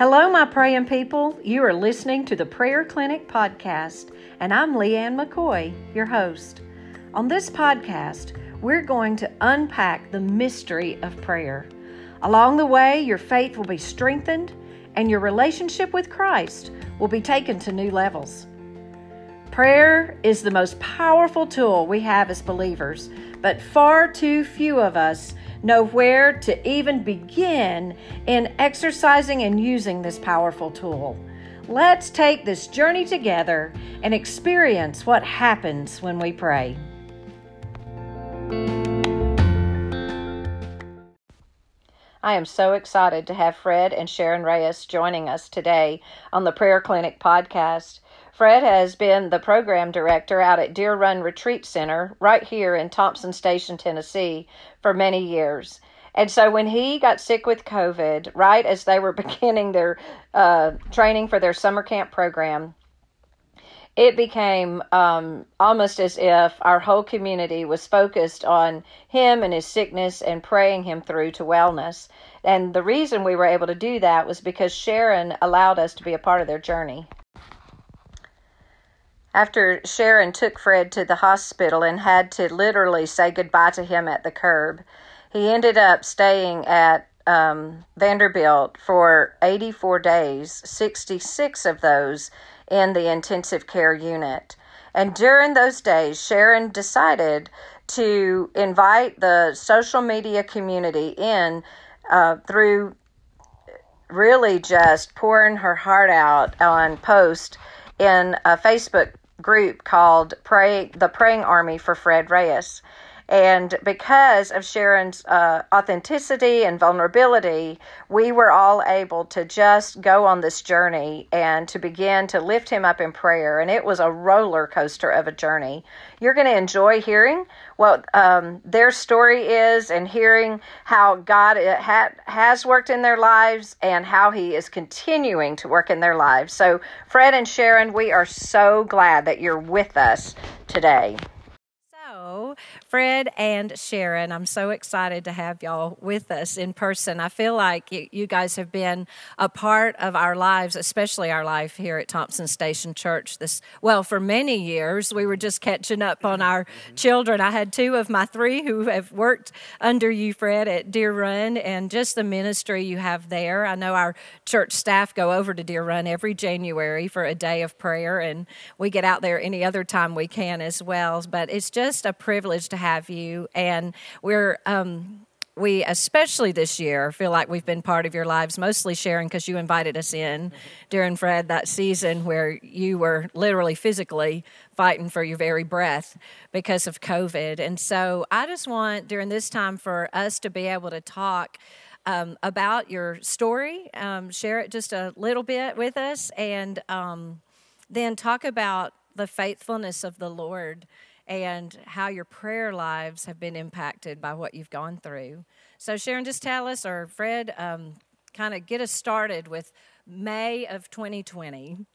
Hello, my praying people. You are listening to the Prayer Clinic podcast, and I'm Leanne McCoy, your host. On this podcast, we're going to unpack the mystery of prayer. Along the way, your faith will be strengthened and your relationship with Christ will be taken to new levels. Prayer is the most powerful tool we have as believers, but far too few of us know where to even begin in exercising and using this powerful tool. Let's take this journey together and experience what happens when we pray. I am so excited to have Fred and Sharon Reyes joining us today on the Prayer Clinic podcast. Fred has been the program director out at Deer Run Retreat Center right here in Thompson Station, Tennessee, for many years. And so when he got sick with COVID, right as they were beginning their uh, training for their summer camp program, it became um, almost as if our whole community was focused on him and his sickness and praying him through to wellness. And the reason we were able to do that was because Sharon allowed us to be a part of their journey. After Sharon took Fred to the hospital and had to literally say goodbye to him at the curb, he ended up staying at um, Vanderbilt for 84 days, 66 of those in the intensive care unit. And during those days, Sharon decided to invite the social media community in uh, through really just pouring her heart out on post in a Facebook group called Pray the Praying Army for Fred Reyes. And because of Sharon's uh, authenticity and vulnerability, we were all able to just go on this journey and to begin to lift him up in prayer. And it was a roller coaster of a journey. You're going to enjoy hearing what um, their story is and hearing how God uh, ha- has worked in their lives and how He is continuing to work in their lives. So, Fred and Sharon, we are so glad that you're with us today. Fred and Sharon, I'm so excited to have y'all with us in person. I feel like you guys have been a part of our lives, especially our life here at Thompson Station Church. This well, for many years, we were just catching up on our mm-hmm. children. I had two of my three who have worked under you, Fred, at Deer Run, and just the ministry you have there. I know our church staff go over to Deer Run every January for a day of prayer, and we get out there any other time we can as well. But it's just a privilege to have you. And we're, um, we especially this year feel like we've been part of your lives, mostly Sharon because you invited us in during Fred that season where you were literally physically fighting for your very breath because of COVID. And so I just want during this time for us to be able to talk. Um, about your story, um, share it just a little bit with us, and um, then talk about the faithfulness of the Lord and how your prayer lives have been impacted by what you've gone through. So, Sharon, just tell us, or Fred, um, kind of get us started with May of 2020.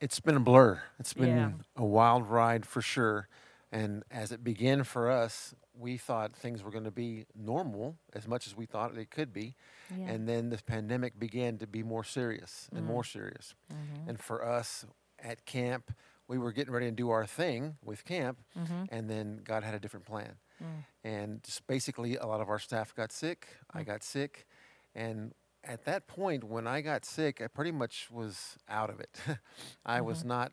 It's been a blur. It's been yeah. a wild ride for sure. And as it began for us, we thought things were going to be normal as much as we thought they could be. Yeah. And then the pandemic began to be more serious and mm. more serious. Mm-hmm. And for us at camp, we were getting ready to do our thing with camp, mm-hmm. and then God had a different plan. Mm. And just basically, a lot of our staff got sick. Mm. I got sick. And at that point, when I got sick, I pretty much was out of it. I mm-hmm. was not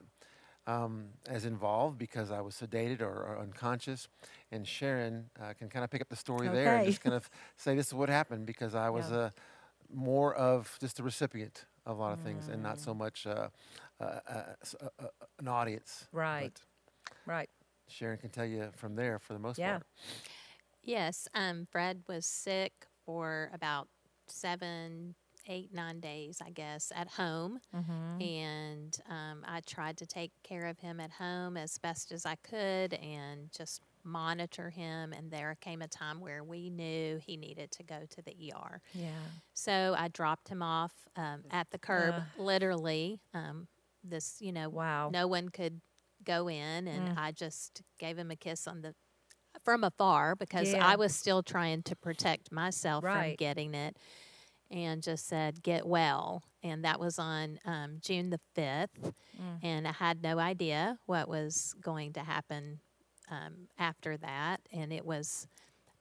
um, as involved because I was sedated or, or unconscious. And Sharon uh, can kind of pick up the story okay. there and just kind of say this is what happened because I was yeah. uh, more of just a recipient a lot of mm. things and not so mm. much uh, uh, uh, uh, an audience. Right. But right. Sharon can tell you from there for the most yeah. part. Yes. Um, Fred was sick for about seven, eight, nine days, I guess, at home. Mm-hmm. And um, I tried to take care of him at home as best as I could and just monitor him. And there came a time where we knew he needed to go to the ER. Yeah. So I dropped him off um, at the curb, uh. literally. Um, this, you know, wow. no one could go in, and mm. I just gave him a kiss on the from afar because yeah. I was still trying to protect myself right. from getting it. and just said, Get well. And that was on um, June the 5th. And I had no idea what was going to happen um, after that. And it was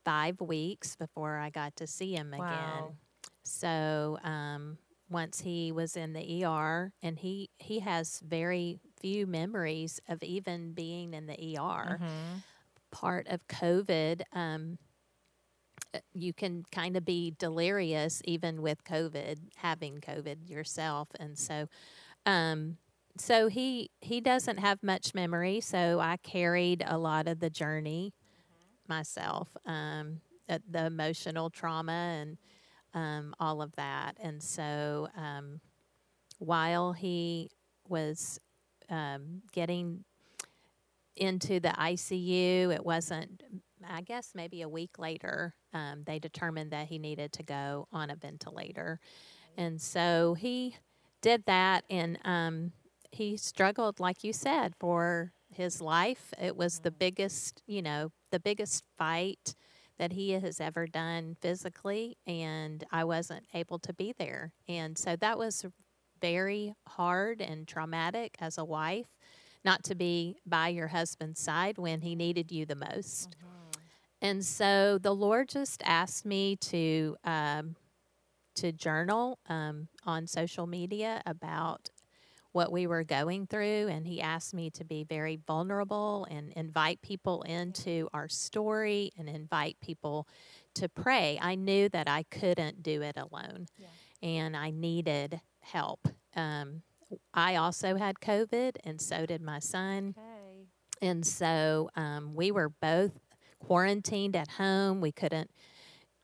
five weeks before I got to see him again. Wow. So um, once he was in the ER, and he, he has very few memories of even being in the ER. Mm-hmm. Part of COVID, um, uh, you can kind of be delirious even with COVID, having COVID yourself, and so, um, so he he doesn't have much memory. So I carried a lot of the journey myself, um, uh, the emotional trauma and um, all of that, and so um, while he was um, getting into the ICU, it wasn't. I guess maybe a week later, um, they determined that he needed to go on a ventilator. And so he did that, and um, he struggled, like you said, for his life. It was the biggest, you know, the biggest fight that he has ever done physically, and I wasn't able to be there. And so that was very hard and traumatic as a wife, not to be by your husband's side when he needed you the most. And so the Lord just asked me to um, to journal um, on social media about what we were going through, and He asked me to be very vulnerable and invite people into our story and invite people to pray. I knew that I couldn't do it alone, and I needed help. Um, I also had COVID, and so did my son. Okay. And so um, we were both quarantined at home. We couldn't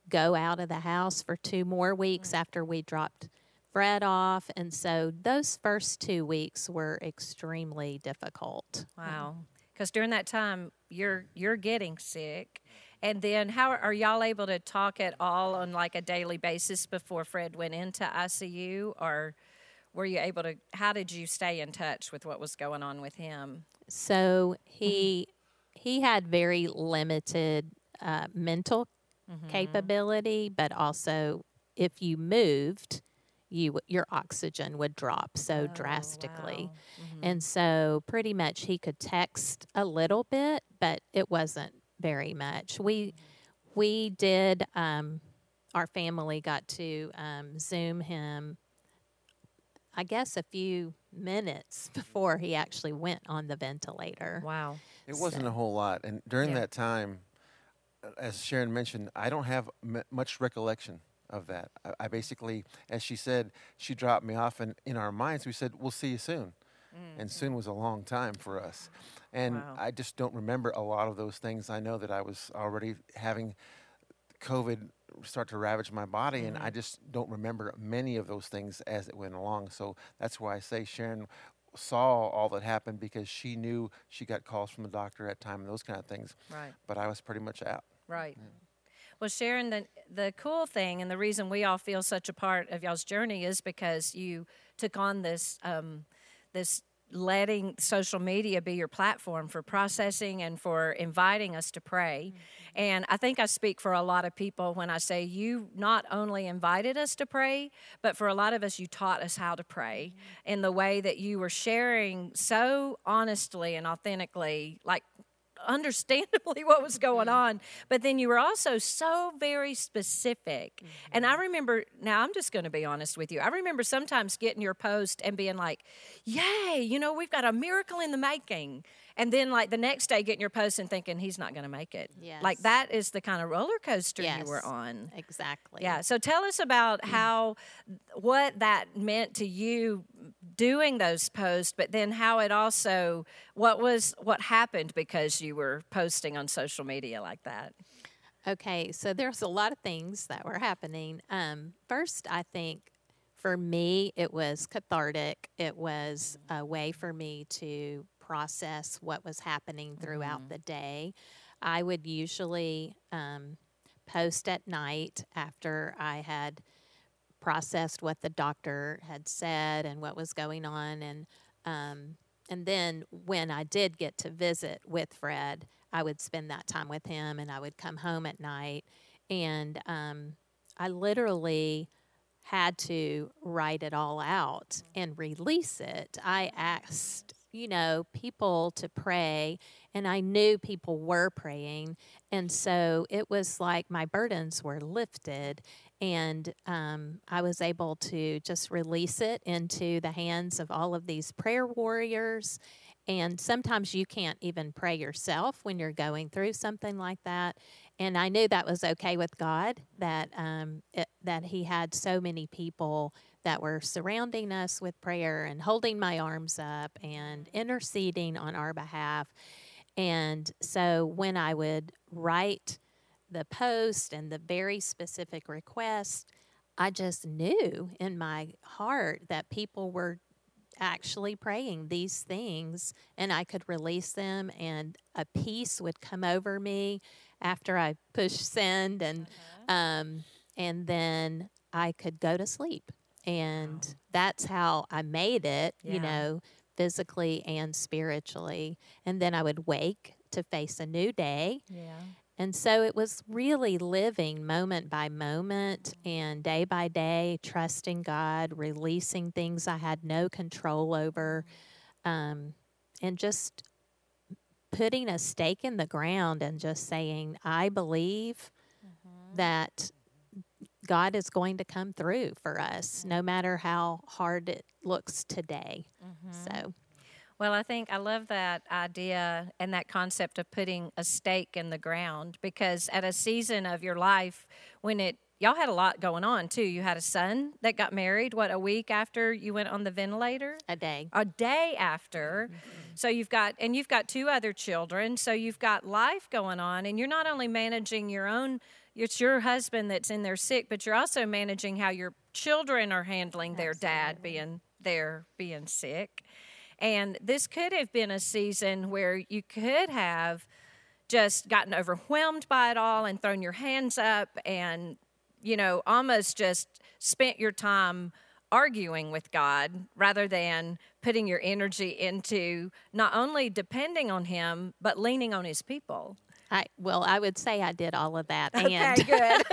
go out of the house for two more weeks after we dropped Fred off. And so those first two weeks were extremely difficult. Wow. Because during that time, you're you're getting sick, and then how are y'all able to talk at all on like a daily basis before Fred went into ICU, or were you able to? How did you stay in touch with what was going on with him? So he he had very limited uh, mental capability, but also if you moved, you your oxygen would drop so drastically. And so pretty much he could text a little bit, but it wasn't very much. We we did um, our family got to um, zoom him I guess a few minutes before he actually went on the ventilator. Wow. It wasn't a whole lot, and during Yeah. that time, uh, as Sharon mentioned, I don't have m- much recollection of that. I, I basically, as she said, she dropped me off, and in our minds, we said, "We'll see you soon," mm. and soon was a long time for us, and Wow. I just don't remember a lot of those things. I know that I was already having COVID start to ravage my body, and I mm. just don't remember many of those things as it went along. So that's why I say Sharon saw all that happened because she knew she got calls from the doctor at time and those kind of things. Right. But I was pretty much out. Right. Mm. Well, Sharon, the the cool thing and the reason we all feel such a part of y'all's journey is because you took on this um, this letting social media be your platform for processing and for inviting us to pray. And I think I speak for a lot of people when I say you not only invited us to pray, but for a lot of us, you taught us how to pray in the way that you were sharing so honestly and authentically, like understandably what was going mm-hmm. on but then you were also so very specific. And i mm-hmm. remember now i'm just going to be honest with you i remember sometimes getting your post and being like yay you know we've got a miracle in the making. And then like the next day getting your post and thinking he's not going to make it. Like that is the kind of roller coaster you were on. Exactly. yeah. So tell us about mm. how, what that meant to you doing those posts, but then how it also, what was, what happened because you were posting on social media like that. Okay, so there's a lot of things that were happening. Um, first, I think for me, it was cathartic. It was a way for me to process what was happening throughout the day. I would usually um, post at night after I had processed what the doctor had said and what was going on, and um, and then when I did get to visit with Fred, I would spend that time with him, and I would come home at night, and um, I literally had to write it all out and release it, I asked, you know, people to pray, and I knew people were praying. And so it was like my burdens were lifted, and um, I was able to just release it into the hands of all of these prayer warriors. And sometimes you can't even pray yourself when you're going through something like that and I knew that was okay with God. That um, it, that He had so many people that were surrounding us with prayer and holding my arms up and interceding on our behalf. And so when I would write the post and the very specific request, I just knew in my heart that people were actually praying these things and I could release them and a peace would come over me after I push send and uh-huh. um, and then I could go to sleep. And wow. that's how I made it, yeah. you know, physically and spiritually. And then I would wake to face a new day. Yeah. And so it was really living moment by moment and day by day, trusting God, releasing things I had no control over, um, and just putting a stake in the ground and just saying, I believe mm-hmm. that God is going to come through for us, no matter how hard it looks today. Mm-hmm. So. Well, I think I love that idea and that concept of putting a stake in the ground because at a season of your life when it y'all had a lot going on too. You had a son that got married, what, a week after you went on the ventilator? A day. A day after. Mm-hmm. So you've got, and you've got two other children. So you've got life going on, and you're not only managing your own, it's your husband that's in there sick, but you're also managing how your children are handling their Absolutely. dad being there, being sick. And this could have been a season where you could have just gotten overwhelmed by it all and thrown your hands up and, you know, almost just spent your time arguing with God rather than putting your energy into not only depending on Him, but leaning on His people. I well, I would say I did all of that. Okay, and good.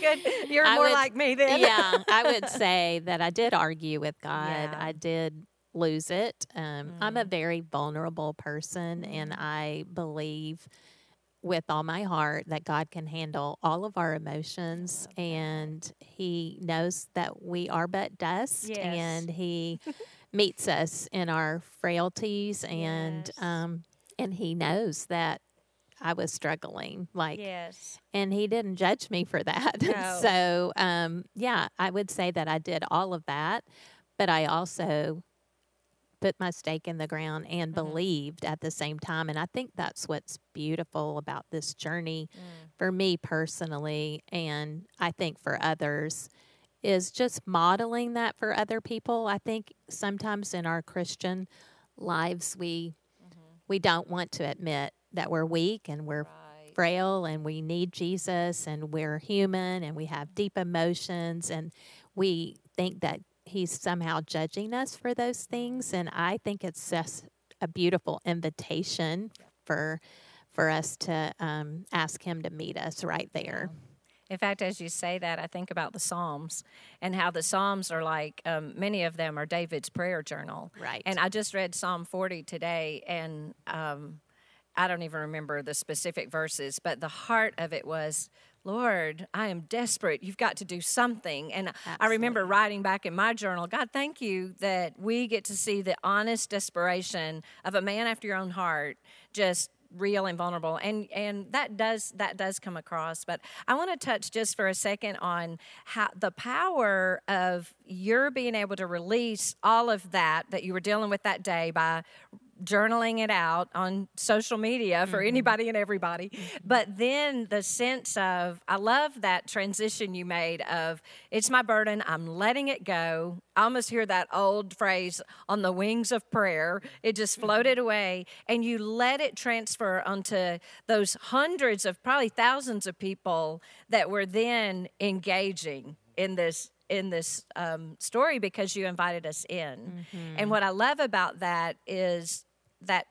good. You're I more would, like me then. yeah, I would say that I did argue with God. Yeah. I did lose it. Um, mm. I'm a mm. very vulnerable person, mm. and I believe with all my heart that God can handle all of our emotions and He knows that we are but dust yes. and He meets us in our frailties and yes. um and He knows that I was struggling like yes and he didn't judge me for that no. so um yeah I would say that I did all of that but I also put my stake in the ground and mm-hmm. believed at the same time. And I think that's what's beautiful about this journey mm. for me personally, and I think for others, is just modeling that for other people. I think sometimes in our Christian lives, we mm-hmm. we don't want to admit that we're weak and we're right. frail and we need Jesus and we're human and we have deep emotions and we think that he's somehow judging us for those things. And I think it's just a beautiful invitation for for us to um, ask him to meet us right there. In fact, as you say that, I think about the Psalms and how the Psalms are like um, many of them are David's prayer journal. Right. And I just read Psalm 40 today, and um, I don't even remember the specific verses, but the heart of it was Lord, I am desperate. You've got to do something. And Absolutely. I remember writing back in my journal, God, thank you that we get to see the honest desperation of a man after your own heart, just real and vulnerable and and that does that does come across but i want to touch just for a second on how the power of your being able to release all of that that you were dealing with that day by journaling it out on social media for mm-hmm. anybody and everybody. But then the sense of, I love that transition you made of, it's my burden, I'm letting it go. I almost hear that old phrase, on the wings of prayer. It just mm-hmm. floated away, and you let it transfer onto those hundreds of, probably thousands of people that were then engaging in this in this um, story because you invited us in. Mm-hmm. And what I love about that is that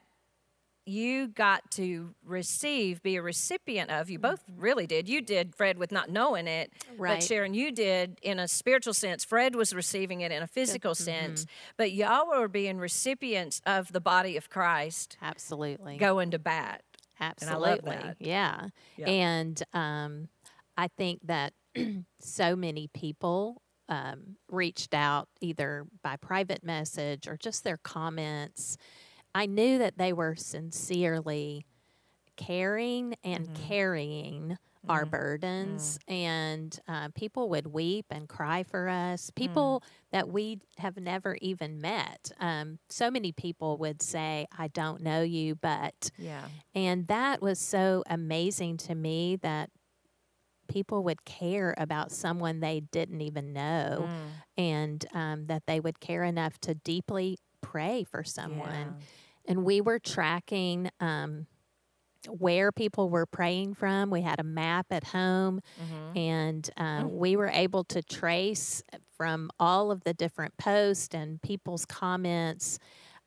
you got to receive, be a recipient of. You both really did. You did, Fred, with not knowing it. Right. But Sharon, you did in a spiritual sense. Fred was receiving it in a physical sense. But y'all were being recipients of the body of Christ Absolutely. going to bat. Absolutely. I love that. Yeah. Yeah. And um, I think that so many people um, reached out either by private message or just their comments. I knew that they were sincerely caring and Mm-hmm. carrying our burdens, Mm. and uh, people would weep and cry for us. Mm. People that we have never even met. Um, so many people would say, I don't know you, but. Yeah. And that was so amazing to me that people would care about someone they didn't even know Mm. and um, that they would care enough to deeply pray for someone. Yeah. And we were tracking um, where people were praying from. We had a map at home Mhm. and um, we were able to trace from all of the different posts and people's comments.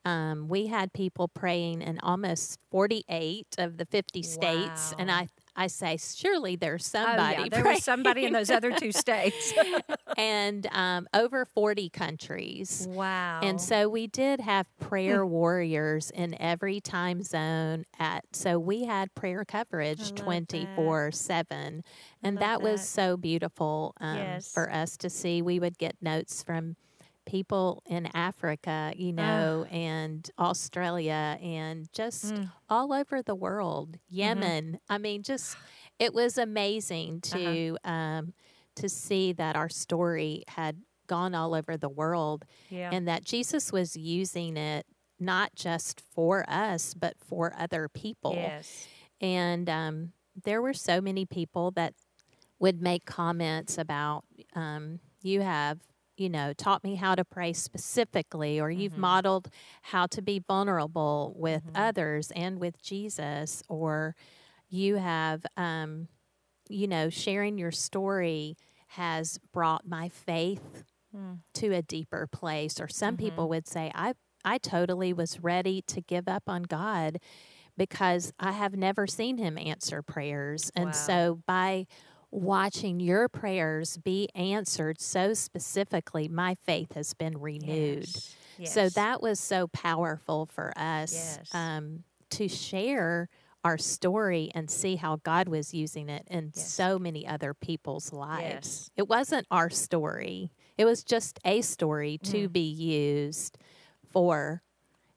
Um, we had people praying in almost 48 of the 50 states, and I I say surely there's Oh, somebody. yeah. There was somebody in those other two states. and um, over 40 countries. wow. And so we did have prayer warriors in every time zone at so we had prayer coverage 24 7 and love that was so beautiful um, Yes. for us to see we would get notes from people in Africa you know and Australia and just Mm. all over the world Yemen I mean just it was amazing Uh-huh. to um, to see that our story had gone all over the world yeah. and that Jesus was using it not just for us, but for other people. yes. And um, there were so many people that would make comments about, um, you have, you know, taught me how to pray specifically, or you've Mhm. modeled how to be vulnerable with Mhm. others and with Jesus, or you have, um, you know, sharing your story has brought my faith Mm. to a deeper place or some Mhm. people would say i i totally was ready to give up on god because i have never seen him answer prayers and Wow. so by watching your prayers be answered so specifically my faith has been renewed Yes. so that was so powerful for us Yes. um, to share our story and see how God was using it in Yes. so many other people's lives. Yes. It wasn't our story, it was just a story to Mm. be used for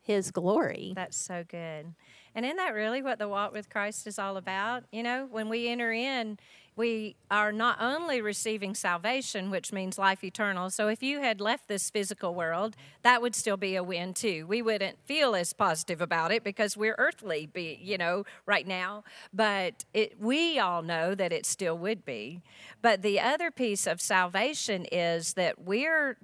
His glory. That's so good. And isn't that really what the walk with Christ is all about? You know, when we enter in, we are not only receiving salvation, which means life eternal. So if you had left this physical world, that would still be a win too. We wouldn't feel as positive about it because we're earthly, be you know, right now. But it, we all know that it still would be. But the other piece of salvation is that we're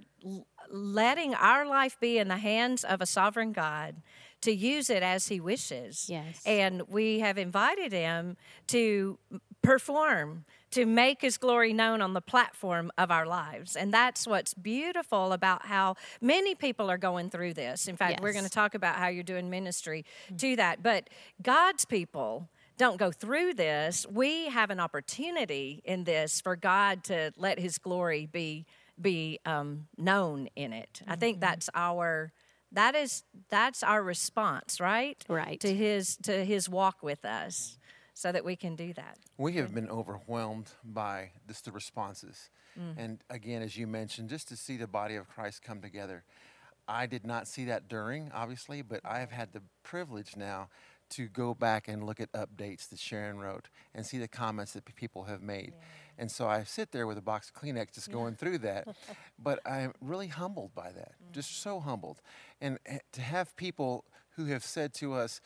letting our life be in the hands of a sovereign God to use it as he wishes. Yes. And we have invited him to perform, to make his glory known on the platform of our lives. And that's what's beautiful about how many people are going through this. In fact, we're going to talk about how you're doing ministry to that. But God's people don't go through this. We have an opportunity in this for God to let his glory be be um, known in it. I think that's our that is that's our response, right? Right. To his to his walk with us so that we can do that. We have been overwhelmed by just the responses. Mm. And again, as you mentioned, just to see the body of Christ come together. I did not see that during, obviously, but I have had the privilege now to go back and look at updates that Sharon wrote and see the comments that people have made. And so I sit there with a box of Kleenex just going through that. But I'm really humbled by that, just so humbled. And eh, to have people who have said to us,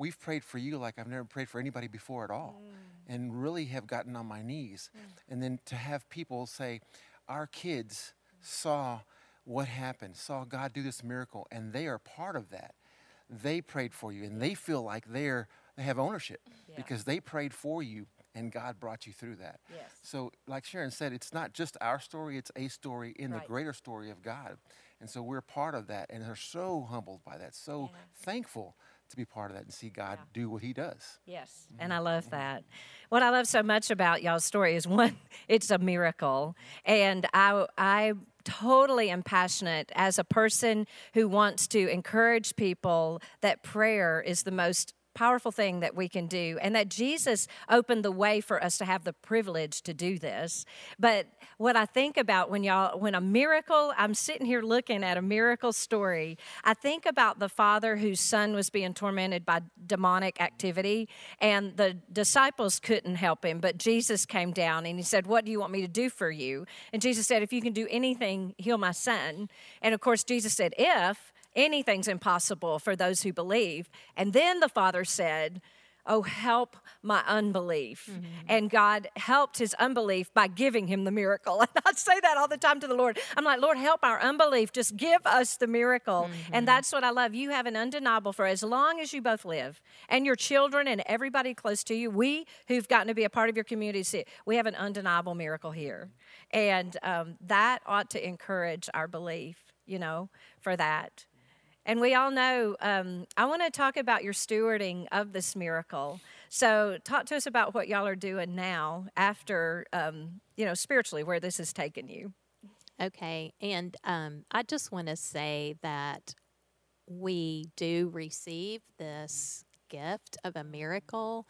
We've prayed for you like I've never prayed for anybody before at all, mm. and really have gotten on my knees. Mm. And then to have people say, Our kids saw what happened, saw God do this miracle, and they are part of that. They prayed for you, and they feel like they're they have ownership Yeah. because they prayed for you, and God brought you through that. Yes. So, like Sharon said, it's not just our story; it's a story in Right. the greater story of God, and so we're part of that, and are so humbled by that, so Yeah. thankful to be part of that and see God yeah. do what He does. Yes, mm-hmm. and I love mm-hmm. that. What I love so much about y'all's story is one, it's a miracle, and I I totally am passionate as a person who wants to encourage people that prayer is the most powerful thing that we can do and that Jesus opened the way for us to have the privilege to do this. But what I think about when y'all when a miracle, I'm sitting here looking at a miracle story, I think about the father whose son was being tormented by demonic activity and the disciples couldn't help him, but Jesus came down and he said, "What do you want me to do for you?" And Jesus said, "If you can do anything, heal my son." And of course Jesus said, "If anything's impossible for those who believe. And then the Father said, Oh, help my unbelief. Mm-hmm. And God helped his unbelief by giving him the miracle. And I say that all the time to the Lord. I'm like, Lord, help our unbelief. Just give us the miracle. Mm-hmm. And that's what I love. You have an undeniable for as long as you both live and your children and everybody close to you, we who've gotten to be a part of your community, see, we have an undeniable miracle here. And um, that ought to encourage our belief, you know, for that. And we all know, um, I want to talk about your stewarding of this miracle. So, talk to us about what y'all are doing now after, um, you know, spiritually, where this has taken you. Okay. And um, I just want to say that we do receive this gift of a miracle.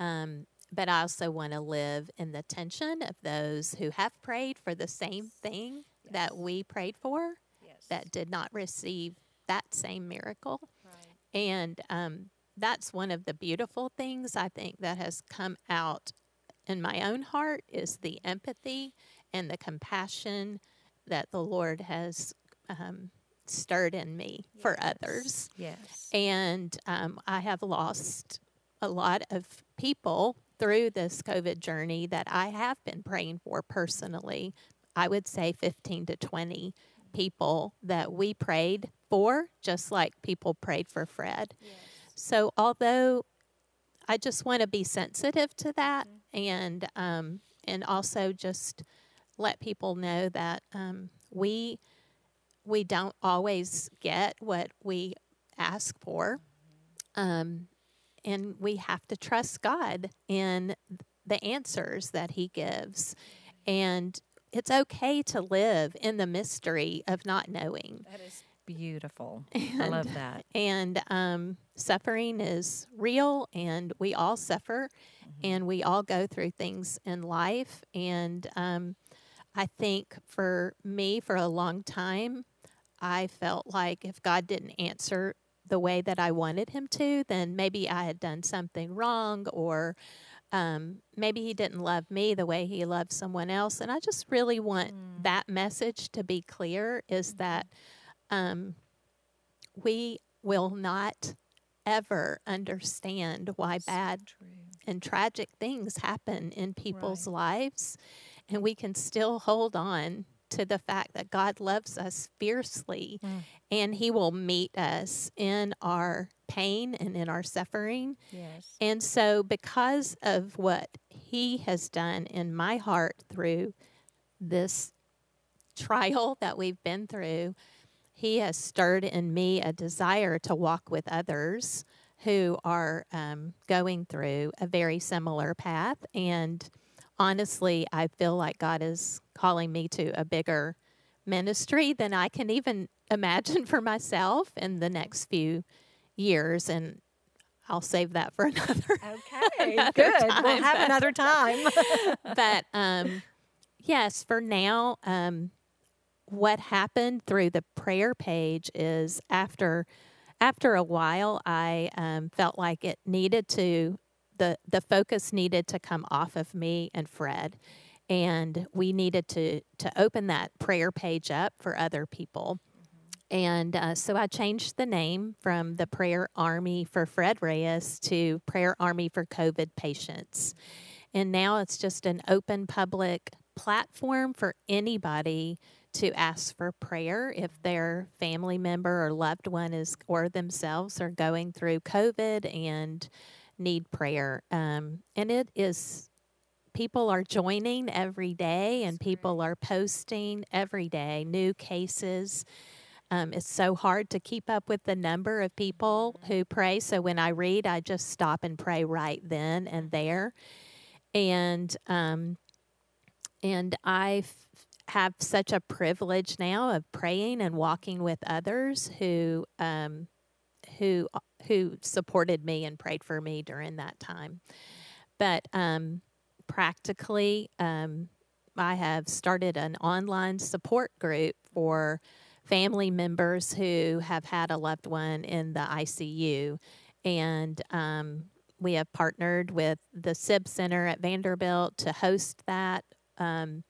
Um, but I also want to live in the tension of those who have prayed for the same thing yes. that we prayed for, yes. that did not receive that same miracle. Right. And um, that's one of the beautiful things I think that has come out in my own heart is the empathy and the compassion that the Lord has um, stirred in me yes. for others. Yes. And um, I have lost a lot of people through this COVID journey that I have been praying for personally. I would say 15 to 20 people that we prayed for, just like people prayed for Fred. Yes. So, although I just want to be sensitive to that, mm-hmm. and um, and also just let people know that um, we we don't always get what we ask for, mm-hmm. um, and we have to trust God in the answers that He gives, and it's okay to live in the mystery of not knowing. That is beautiful. And, I love that. And um, suffering is real, and we all suffer, mm-hmm. and we all go through things in life. And um, I think for me, for a long time, I felt like if God didn't answer the way that I wanted Him to, then maybe I had done something wrong, or um, maybe He didn't love me the way He loved someone else. And I just really want mm. that message to be clear: is mm-hmm. that um, we will not ever understand why bad and tragic things happen in people's right. lives. And we can still hold on to the fact that God loves us fiercely mm. and He will meet us in our pain and in our suffering. Yes. And so, because of what He has done in my heart through this trial that we've been through, he has stirred in me a desire to walk with others who are um, going through a very similar path. And honestly, I feel like God is calling me to a bigger ministry than I can even imagine for myself in the next few years. And I'll save that for another. Okay, another good. Time. We'll have another time. but um, yes, for now, um, what happened through the prayer page is after after a while I um, felt like it needed to the the focus needed to come off of me and Fred and we needed to to open that prayer page up for other people and uh, so I changed the name from the Prayer Army for Fred Reyes to Prayer Army for COVID Patients. And now it's just an open public platform for anybody to ask for prayer if their family member or loved one is or themselves are going through COVID and need prayer. Um, and it is people are joining every day and people are posting every day new cases. um, it's so hard to keep up with the number of people who pray. So when I read, I just stop and pray right then and there. And um, and I have such a privilege now of praying and walking with others who um, who who supported me and prayed for me during that time. But um, practically, um, I have started an online support group for family members who have had a loved one in the ICU. And um, we have partnered with the SIB Center at Vanderbilt to host that um,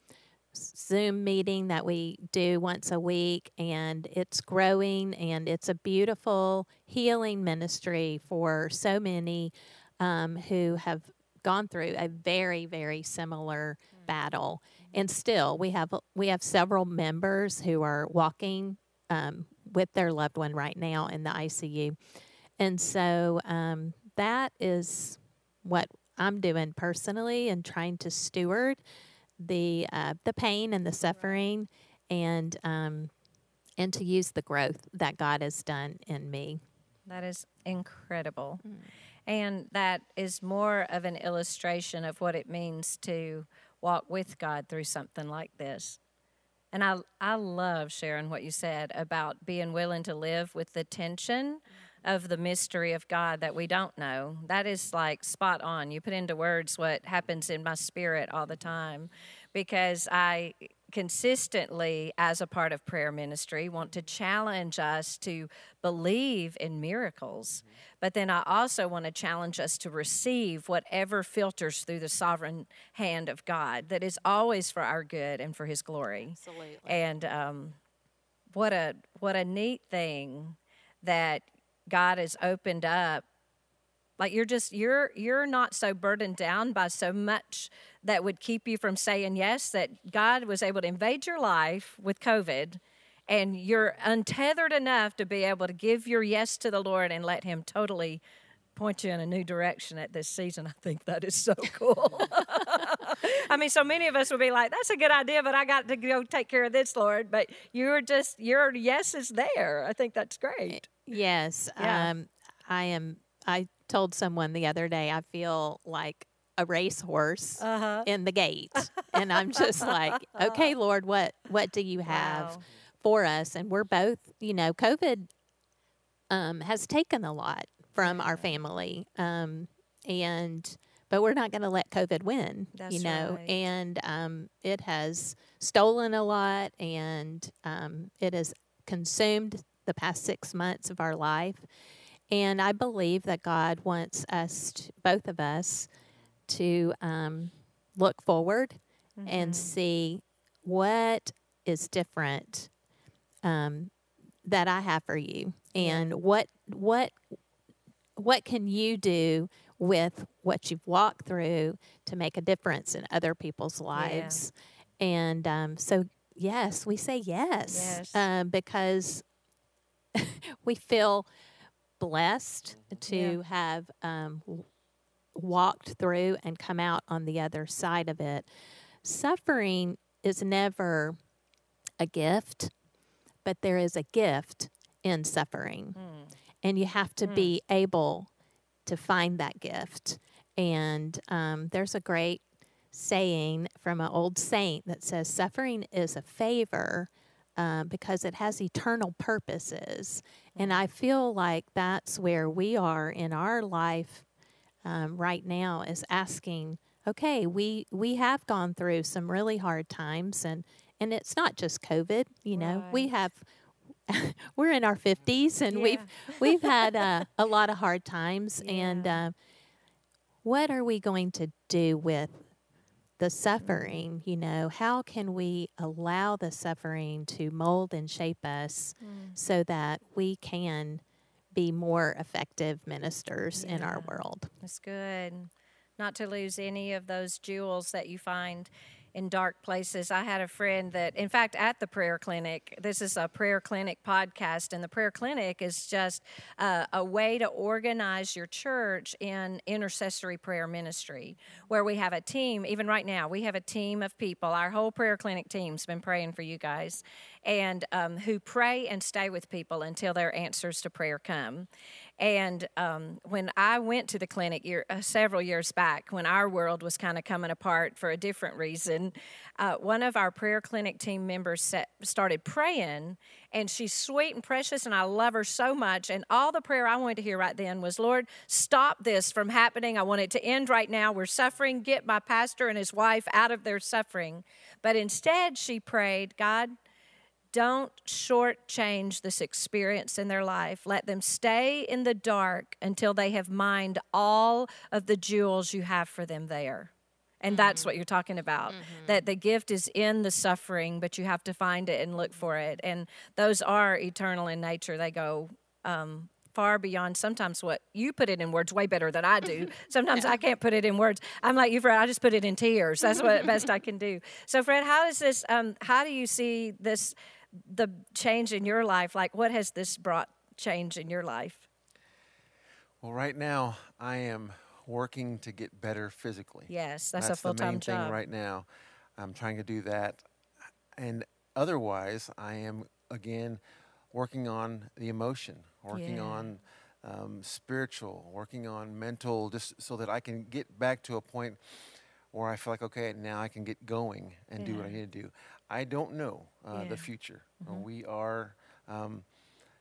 Zoom meeting that we do once a week. And it's growing and it's a beautiful healing ministry for so many um, who have gone through a very, very similar battle. And still, we have we have several members who are walking um, with their loved one right now in the ICU, and so um, that is what I'm doing personally and trying to steward the uh, the pain and the suffering, and um, and to use the growth that God has done in me. That is incredible. Mm. And that is more of an illustration of what it means to walk with God through something like this. And I, I love sharing what you said about being willing to live with the tension of the mystery of God that we don't know. That is like spot on. You put into words what happens in my spirit all the time because I consistently, as a part of prayer ministry, want to challenge us to believe in miracles. But then I also want to challenge us to receive whatever filters through the sovereign hand of God that is always for our good and for His glory. Absolutely. And um, what a what a neat thing that God has opened up like you're just you're you're not so burdened down by so much that would keep you from saying yes that God was able to invade your life with COVID and you're untethered enough to be able to give your yes to the Lord and let him totally point you in a new direction at this season. I think that is so cool. I mean, so many of us will be like, that's a good idea, but I got to go take care of this, Lord. But you're just, your yes is there. I think that's great. Yes. Yeah. Um, I am, I told someone the other day I feel like a racehorse uh-huh. in the gate, and I'm just like, okay, Lord, what what do you have wow. for us? And we're both, you know, COVID um, has taken a lot from our family, um, and but we're not going to let COVID win, That's you know, right. and um, it has stolen a lot, and um, it has consumed the past six months of our life and I believe that God wants us, to, both of us, to um, look forward mm-hmm. and see what is different um, that I have for you, and what what what can you do with what you've walked through to make a difference in other people's lives. Yeah. And um, so, yes, we say yes, yes. Um, because we feel blessed to yeah. have um, walked through and come out on the other side of it. Suffering is never a gift, but there is a gift in suffering. Mm. And you have to mm. be able to find that gift. And um, there's a great saying from an old saint that says, Suffering is a favor um, because it has eternal purposes. And I feel like that's where we are in our life um, right now is asking, okay, we, we have gone through some really hard times and, and it's not just COVID, you know, right. we have, we're in our fifties and yeah. we've, we've had uh, a lot of hard times yeah. and, uh, what are we going to do with the suffering, you know, how can we allow the suffering to mold and shape us mm. so that we can be more effective ministers yeah. in our world? That's good. Not to lose any of those jewels that you find in dark places. I had a friend that, in fact, at the prayer clinic, this is a prayer clinic podcast, and the prayer clinic is just uh, a way to organize your church in intercessory prayer ministry, where we have a team. Even right now, we have a team of people. Our whole prayer clinic team's been praying for you guys, and um, who pray and stay with people until their answers to prayer come. And um, when I went to the clinic year, uh, several years back, when our world was kind of coming apart for a different reason, uh, one of our prayer clinic team members set, started praying, and she's sweet and precious, and I love her so much. And all the prayer I wanted to hear right then was, Lord, stop this from happening. I want it to end right now. We're suffering. Get my pastor and his wife out of their suffering. But instead, she prayed, God, don't shortchange this experience in their life. Let them stay in the dark until they have mined all of the jewels you have for them there. And that's mm-hmm. what you're talking about. Mm-hmm. That the gift is in the suffering, but you have to find it and look for it. And those are eternal in nature. They go um, far beyond sometimes what you put it in words way better than I do. Sometimes I can't put it in words. I'm like you, Fred. I just put it in tears. That's what best I can do. So, Fred, how does this? Um, how do you see this the change in your life? Like, what has this brought change in your life? Well, right now, I am working to get better physically. Yes, that's, that's a full time job. right now, I'm trying to do that, and otherwise, I am again working on the emotion, working yeah. on um, spiritual, working on mental, just so that I can get back to a point where I feel like, okay, now I can get going and yeah. do what I need to do. I don't know uh, yeah. the future. Uh, mm-hmm. We are um,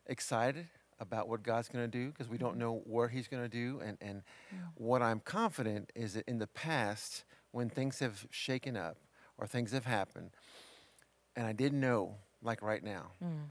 excited about what God's going to do because we don't mm-hmm. know what He's going to do. And, and yeah. what I'm confident is that in the past, when things have shaken up or things have happened, and I didn't know, like right now, mm.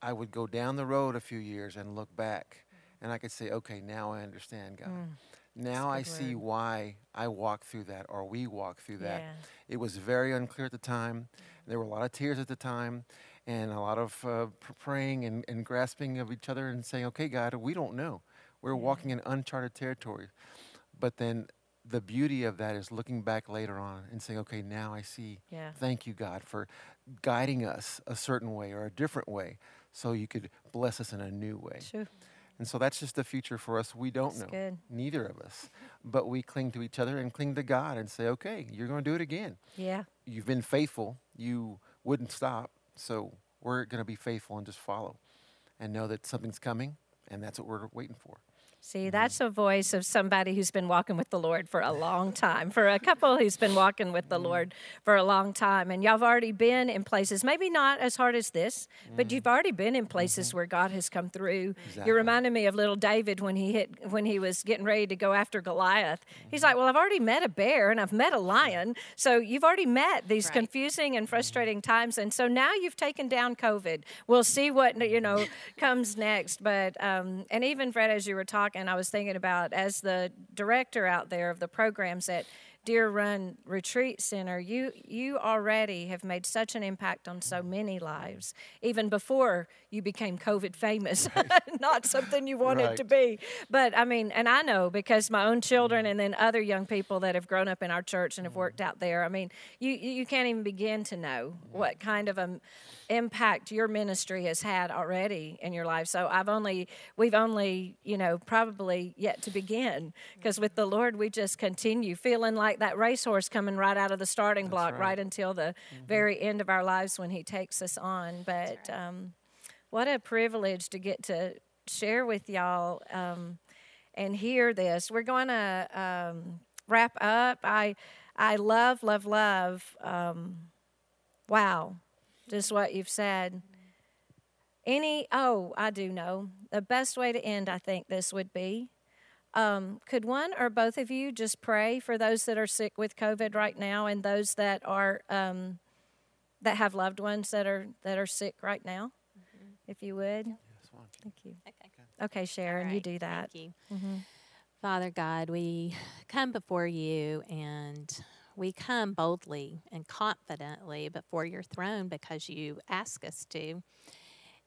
I would go down the road a few years and look back, and I could say, okay, now I understand God. Mm. Now I see word. why I walked through that or we walked through that. Yeah. It was very unclear at the time. There were a lot of tears at the time and a lot of uh, praying and, and, grasping of each other and saying, okay, God, we don't know. We're walking in uncharted territory. But then the beauty of that is looking back later on and saying, okay, now I see. Yeah. Thank you, God, for guiding us a certain way or a different way so you could bless us in a new way. Sure. And so that's just the future for us. We don't that's know. Good. Neither of us. But we cling to each other and cling to God and say, okay, you're going to do it again. Yeah. You've been faithful. You wouldn't stop. So we're going to be faithful and just follow and know that something's coming. And that's what we're waiting for. See, mm-hmm. that's a voice of somebody who's been walking with the Lord for a long time, for a couple who's been walking with the mm-hmm. Lord for a long time. And y'all have already been in places, maybe not as hard as this, but mm-hmm. you've already been in places mm-hmm. where God has come through. Exactly. You reminded me of little David when he hit when he was getting ready to go after Goliath. He's like, Well, I've already met a bear and I've met a lion. So you've already met these right. confusing and frustrating times. And so now you've taken down COVID. We'll see what you know comes next. But um, and even Fred, as you were talking and I was thinking about as the director out there of the programs at Deer Run Retreat Center, you you already have made such an impact on so many lives, even before you became COVID famous. Right. Not something you wanted right. to be, but I mean, and I know because my own children and then other young people that have grown up in our church and have mm-hmm. worked out there. I mean, you you can't even begin to know what kind of a impact your ministry has had already in your life. So I've only, we've only, you know, probably yet to begin because with the Lord, we just continue feeling like that racehorse coming right out of the starting block right. right. until the mm-hmm. very end of our lives when He takes us on. But right. um, what a privilege to get to share with y'all um, and hear this. We're going to um, wrap up. I, I love, love, love. Um, wow just what you've said. Any, oh, I do know. The best way to end, I think, this would be um, could one or both of you just pray for those that are sick with COVID right now and those that are um, that have loved ones that are that are sick right now, mm-hmm. if you would. Yes, Thank you. Okay. Okay, Sharon, right. you do that. Thank you. Mm-hmm. Father God, we come before you and we come boldly and confidently before your throne because you ask us to.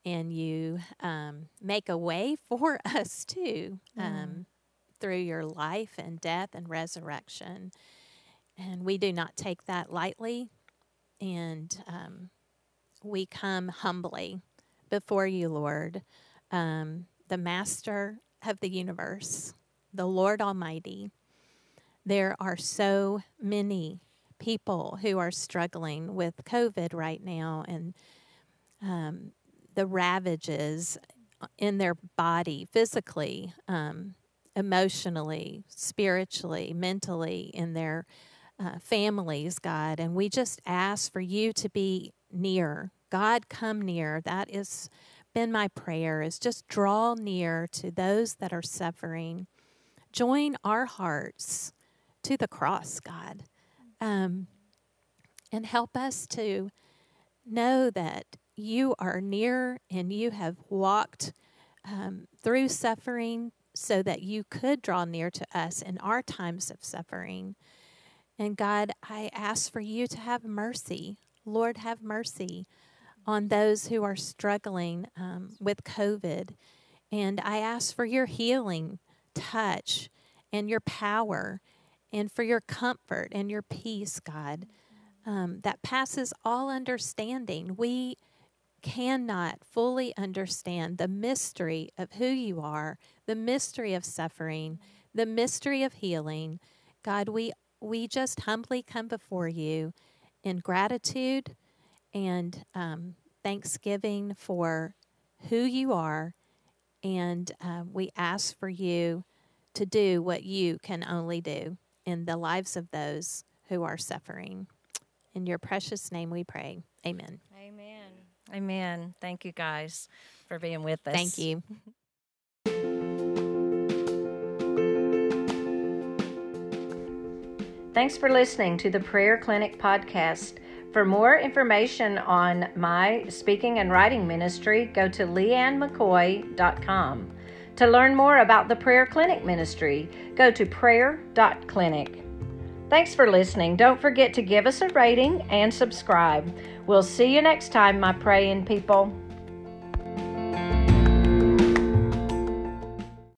And you um, make a way for us too um, mm. Through your life and death and resurrection. And we do not take that lightly. And um, we come humbly before you, Lord, um, the Master of the universe, the Lord Almighty. There are so many people who are struggling with COVID right now and um, the ravages in their body, physically, um, emotionally, spiritually, mentally, in their uh, families, God. And we just ask for you to be near. God, come near. That has been my prayer is just draw near to those that are suffering. Join our hearts to the cross, God. Um, and help us to know that you are near and you have walked um, through suffering so that you could draw near to us in our times of suffering. And God, I ask for you to have mercy. Lord, have mercy on those who are struggling um, with COVID. And I ask for your healing touch and your power and for your comfort and your peace, God, um, that passes all understanding. We cannot fully understand the mystery of who you are, the mystery of suffering, the mystery of healing. God, we we just humbly come before you in gratitude and um, thanksgiving for who you are, and uh, we ask for you to do what you can only do in the lives of those who are suffering. In your precious name we pray. Amen. Amen. Amen. Thank you guys for being with us. Thank you. Thanks for listening to the Prayer Clinic podcast. For more information on my speaking and writing ministry, go to leannemccoy.com. To learn more about the Prayer Clinic ministry, go to prayer.clinic. Thanks for listening. Don't forget to give us a rating and subscribe. We'll see you next time, my praying people.